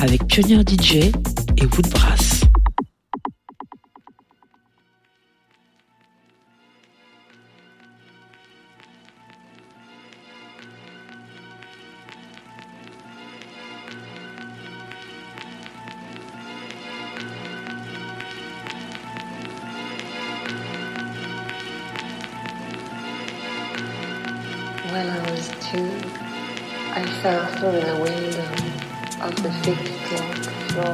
avec Pionnier DJ et Woodbrass. When I was two, I fell through the window of the fifth I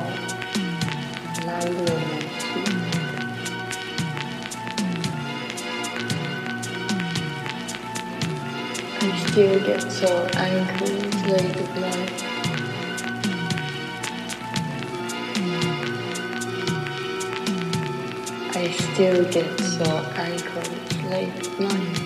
still get so angry late at night. I still get so angry late at night.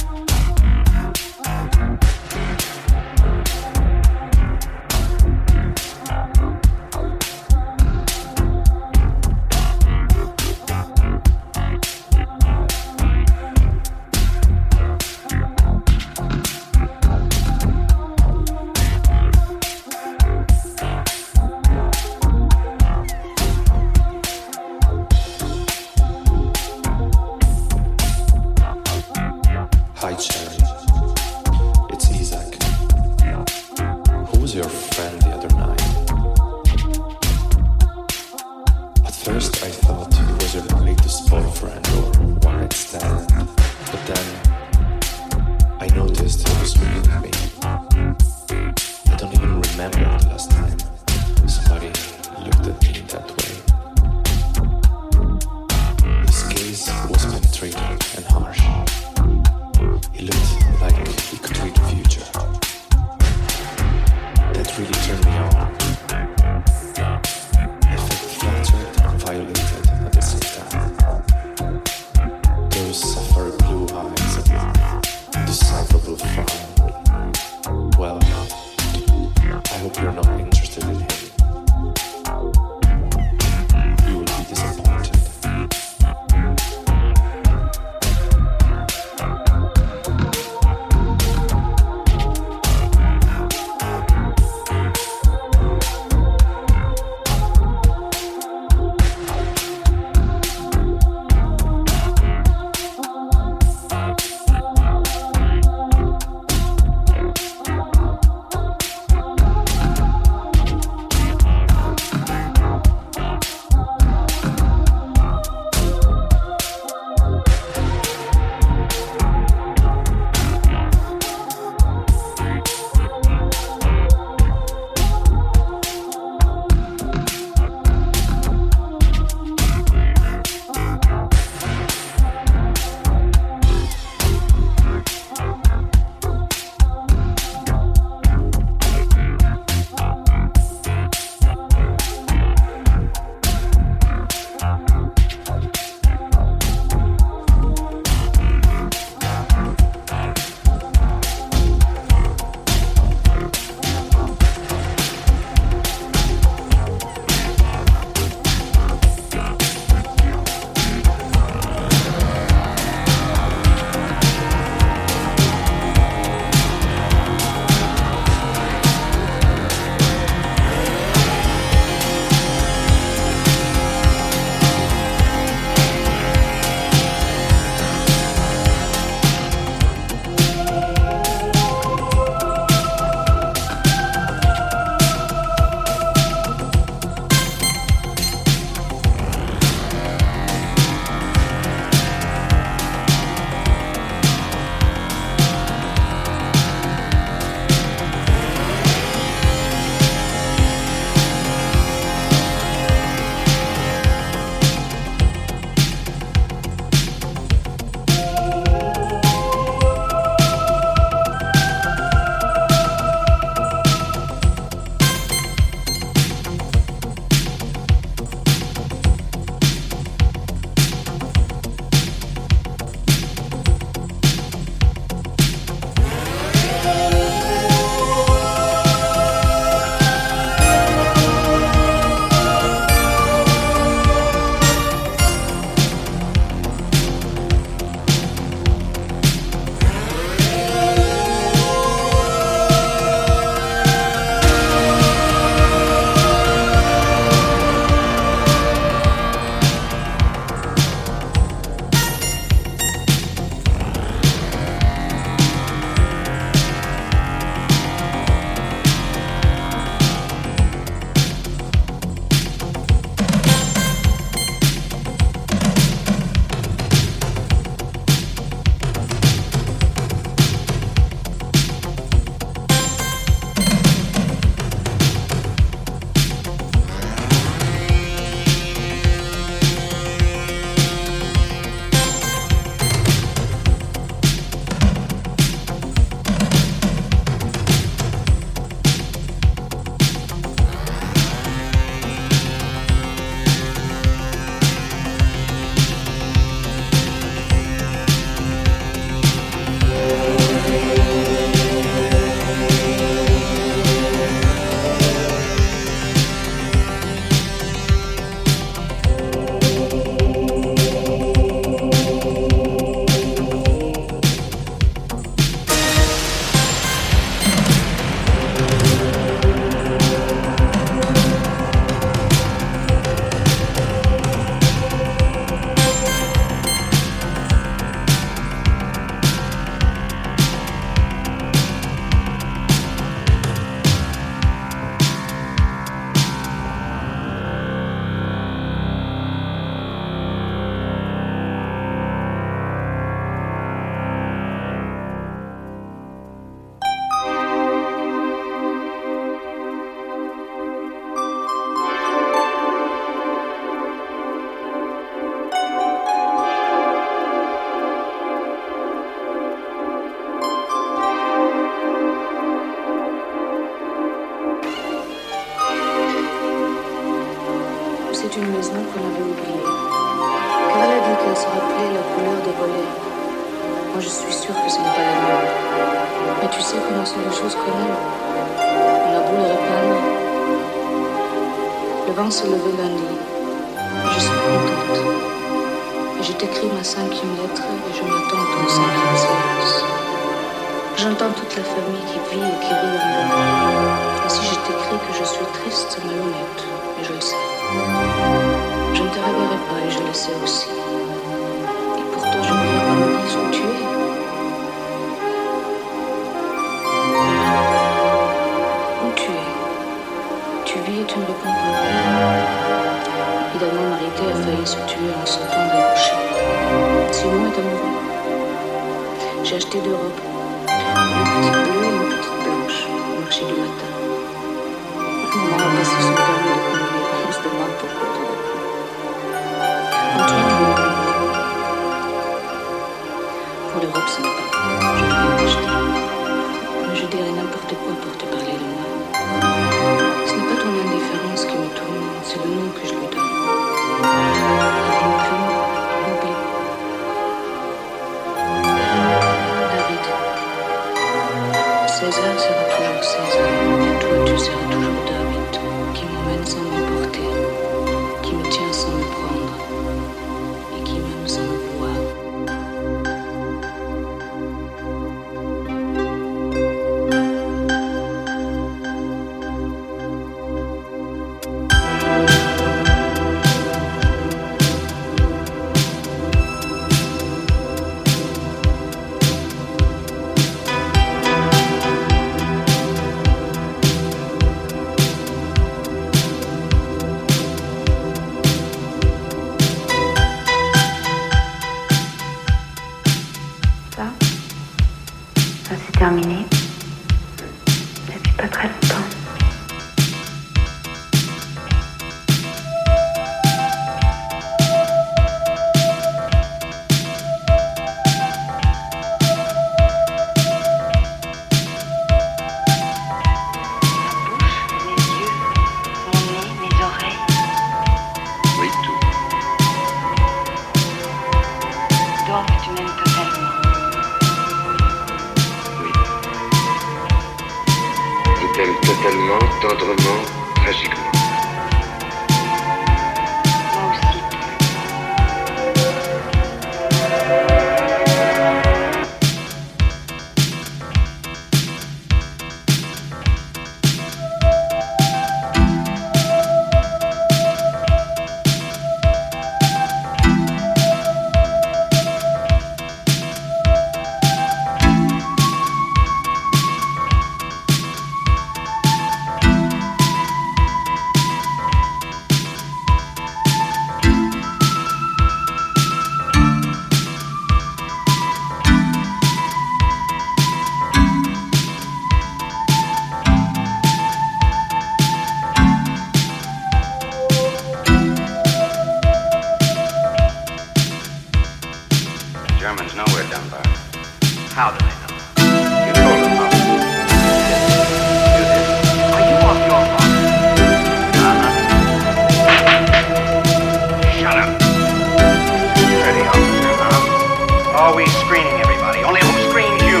Always screening everybody. Only who screens you?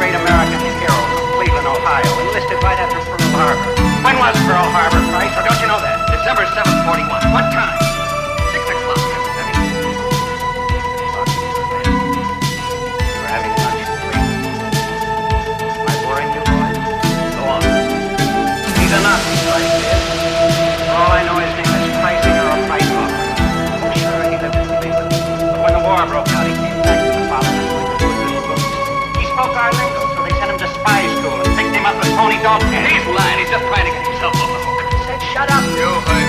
Great American hero from Cleveland, Ohio, enlisted right after Pearl Harbor. When was Pearl Harbor, Price? Or don't you know that? December 7th, 41. What time? just trying to get himself off the hook. He said shut up. You heard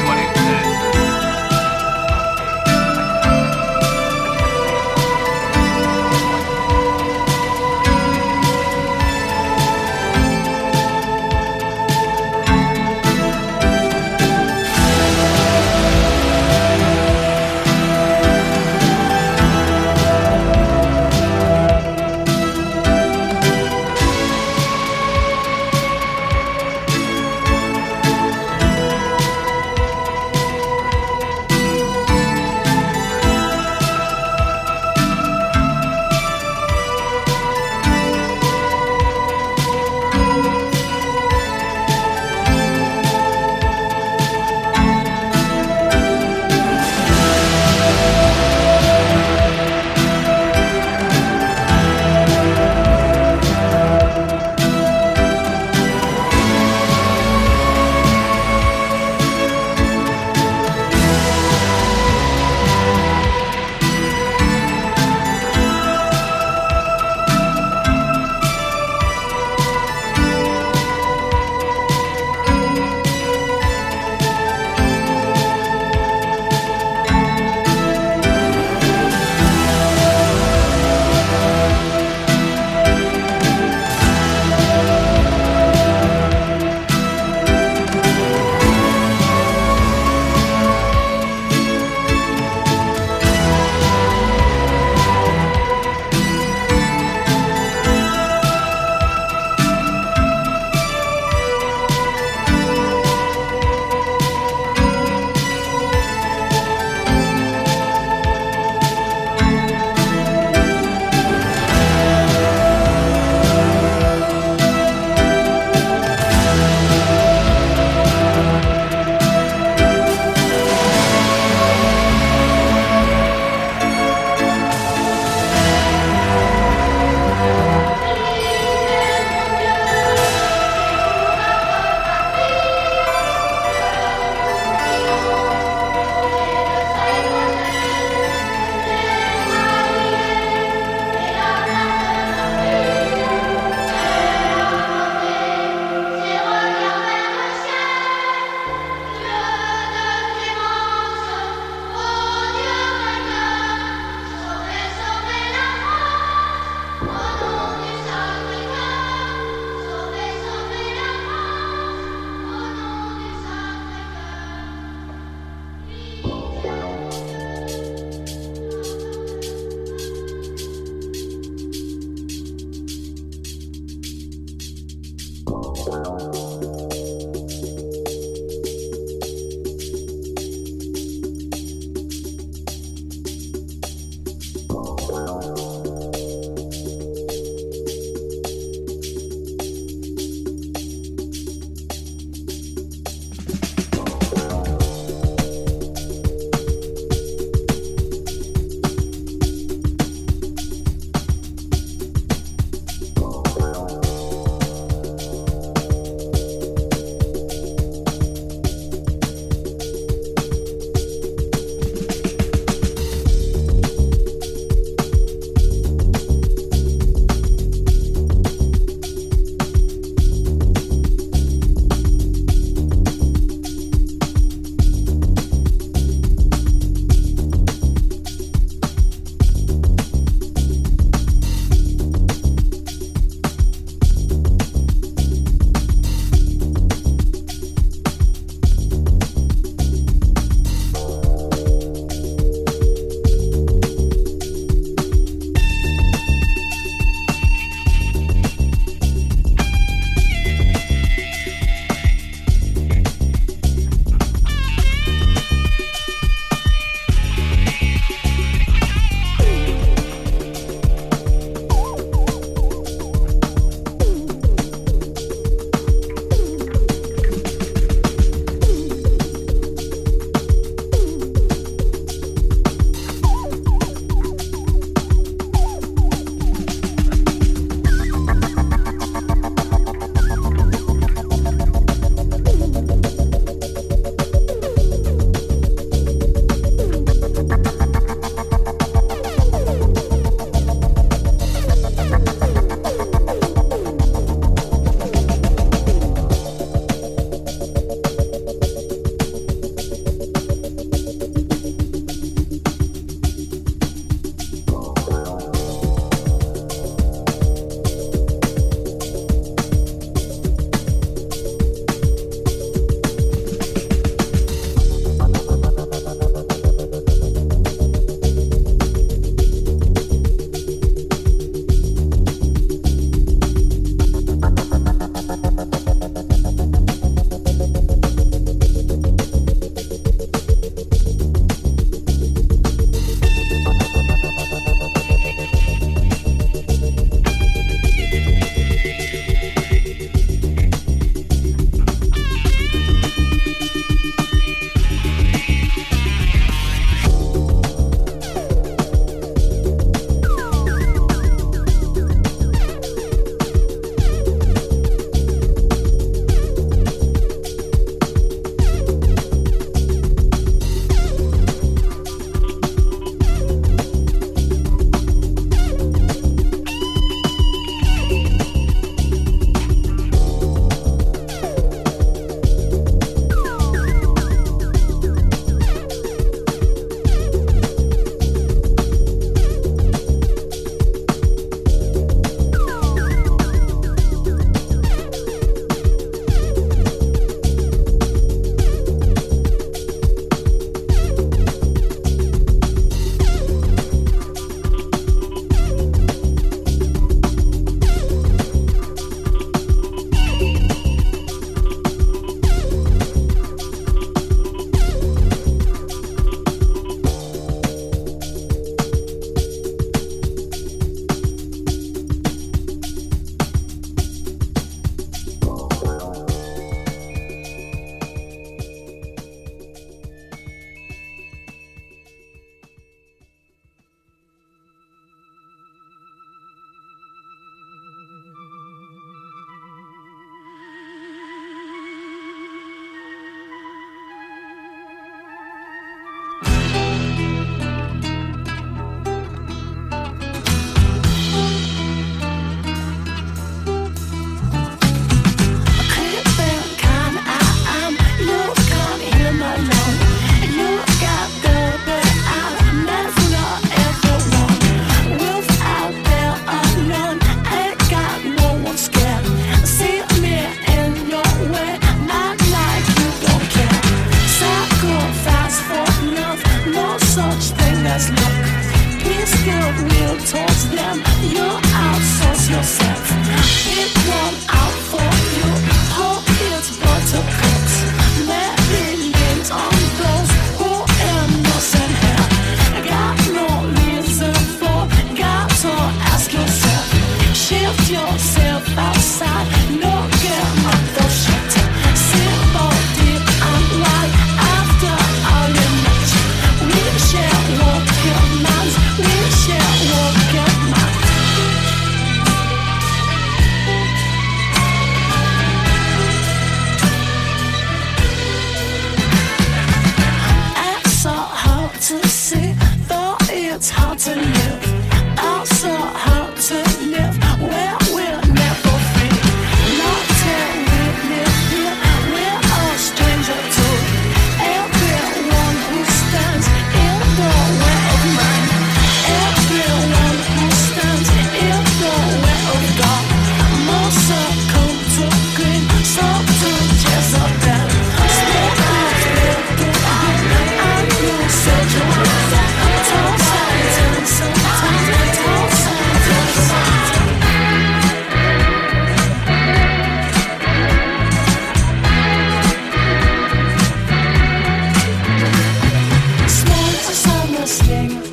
summer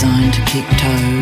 designed to keep toes.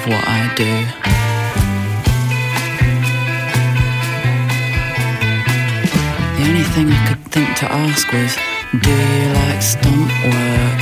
of what I do. The only thing I could think to ask was, do you like stunt work?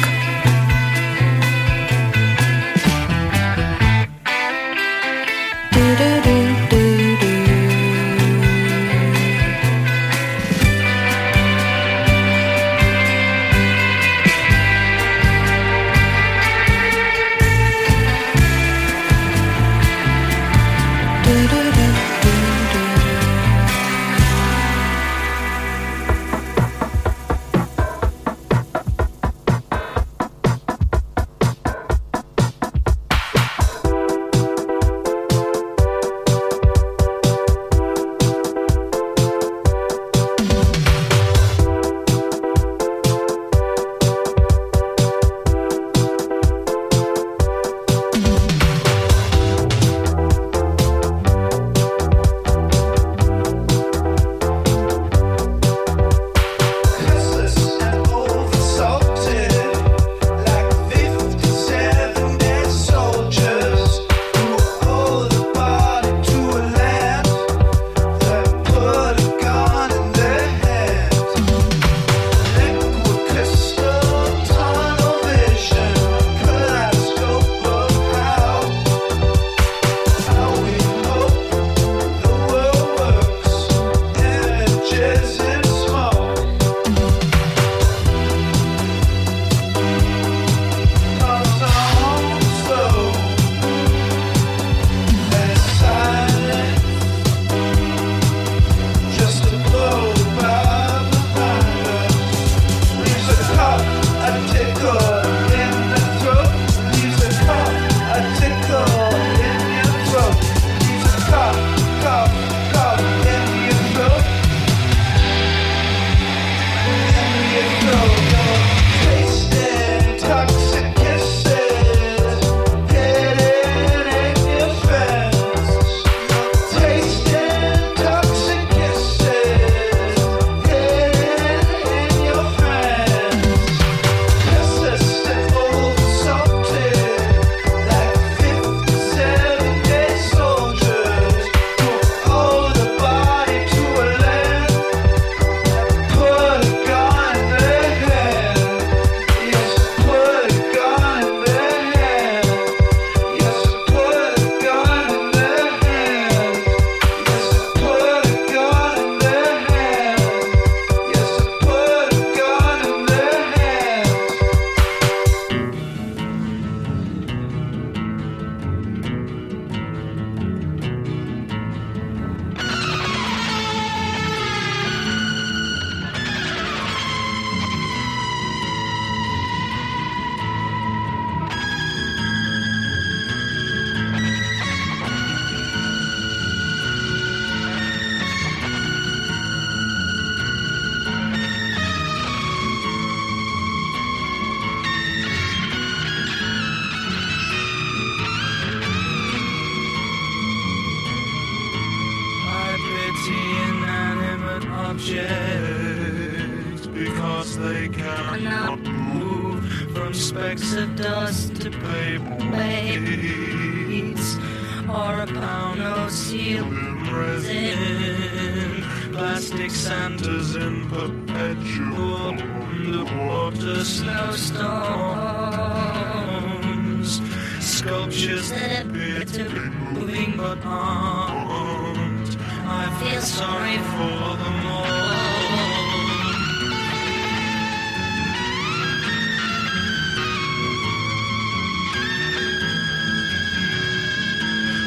Underwater snowstorms. Sculptures that appear to be moving but aren't. I feel sorry for them all.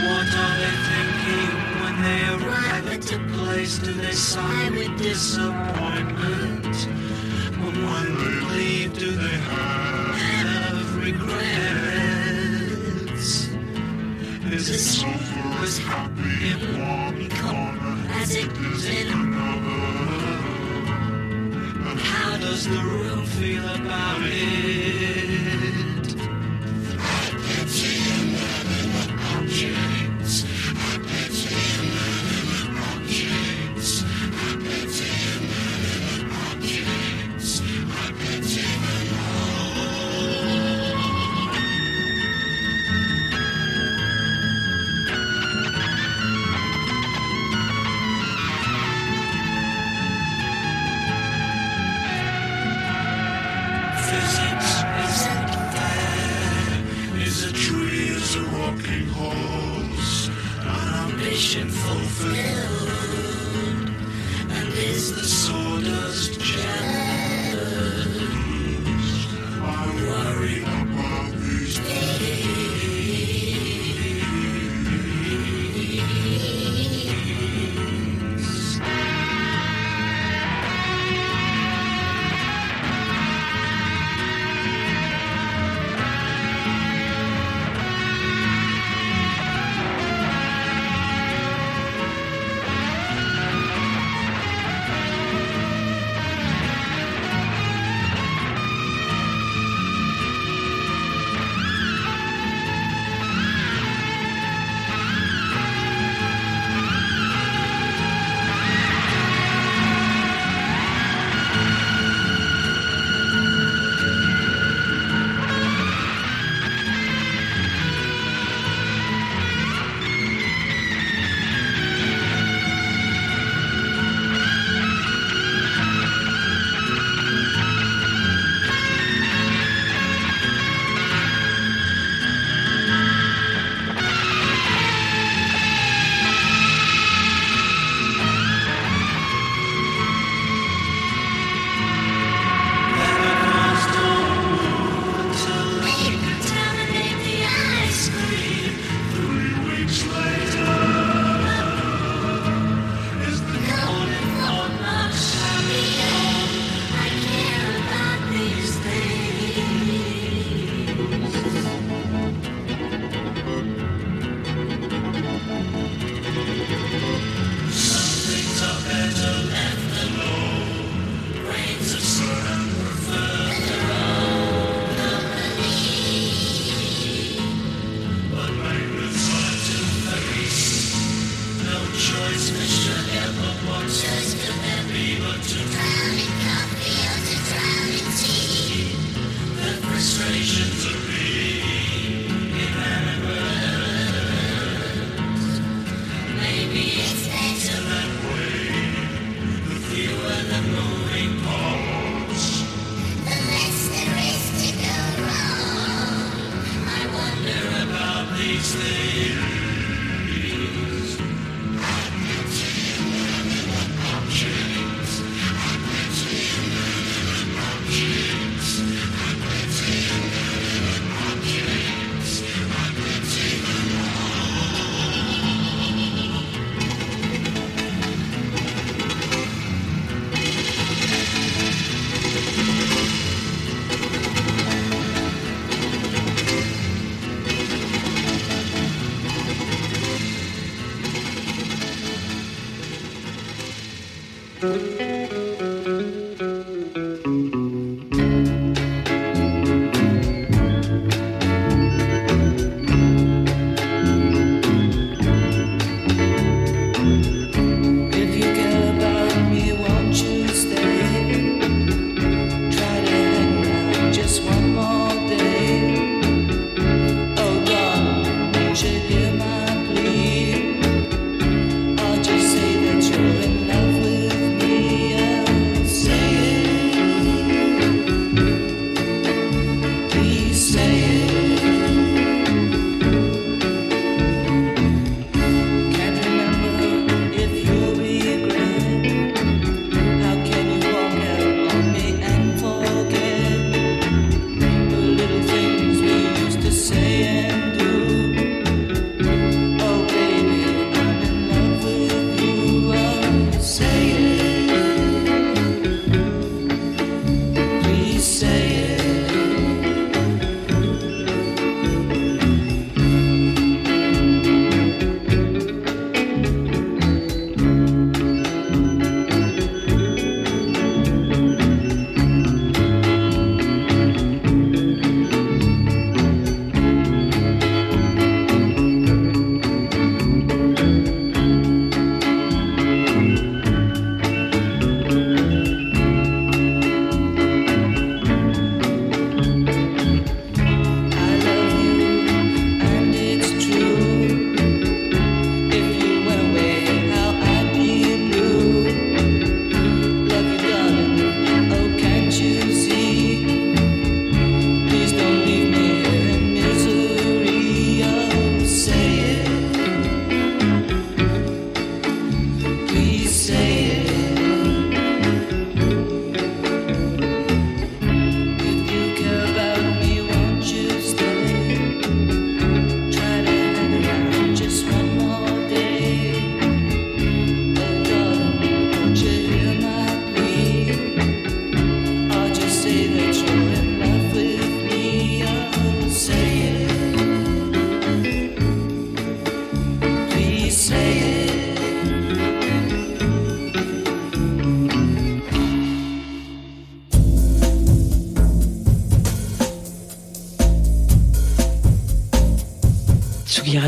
What are they thinking when they arrive at a place? Do they sigh with disappointment? They leave, do they have regrets? Is it sofa as happy in one corner as it is in another? And how does the room feel about it?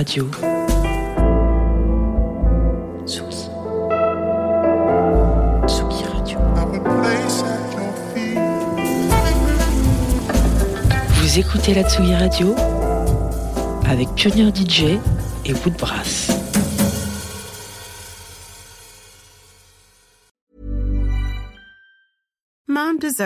Radio. Tsugi. Radio. Vous écoutez la Tsugi Radio avec Pionnier DJ et Woodbrass.